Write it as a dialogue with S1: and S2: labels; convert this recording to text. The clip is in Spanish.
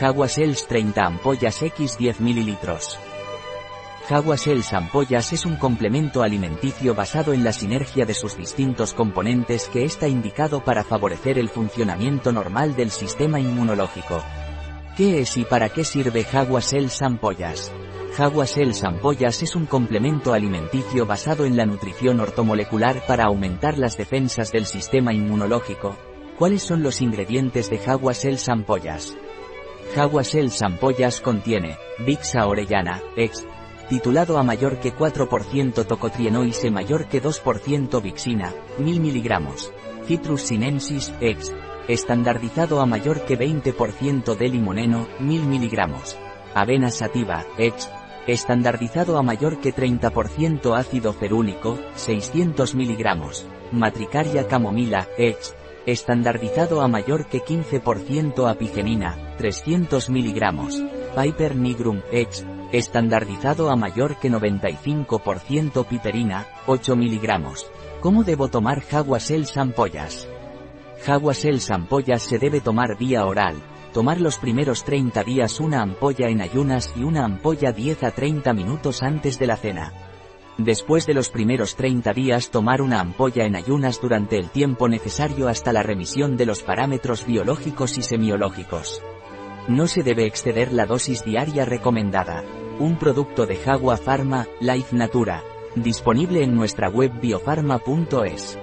S1: Jaguasels 30 ampollas X 10 ml. Jaguasels ampollas es un complemento alimenticio basado en la sinergia de sus distintos componentes que está indicado para favorecer el funcionamiento normal del sistema inmunológico. ¿Qué es y para qué sirve Jaguasels ampollas? Jaguasels ampollas es un complemento alimenticio basado en la nutrición ortomolecular para aumentar las defensas del sistema inmunológico. ¿Cuáles son los ingredientes de Jaguasels ampollas? Jaguasels ampollas contiene Vixa orellana, ex, titulado a mayor que 4% tocotrienoise mayor que 2% Vixina, 1000 mg. Citrus sinensis, ex, estandardizado a mayor que 20% de limoneno, 1000 mg. Avena sativa, ex, Estandardizado a mayor que 30% ácido ferúlico, 600 mg. Matricaria camomila, ex. Estandardizado a mayor que 15% apigenina, 300 mg. Piper nigrum, ex. Estandardizado a mayor que 95% piperina, 8 mg. ¿Cómo debo tomar Jaguasel ampollas? Jaguasel ampollas se debe tomar vía oral, Tomar los primeros 30 días una ampolla en ayunas y una ampolla 10 a 30 minutos antes de la cena. Después de los primeros 30 días tomar una ampolla en ayunas durante el tiempo necesario hasta la remisión de los parámetros biológicos y semiológicos. No se debe exceder la dosis diaria recomendada. Un producto de Jagua Pharma, Life Natura. Disponible en nuestra web biofarma.es.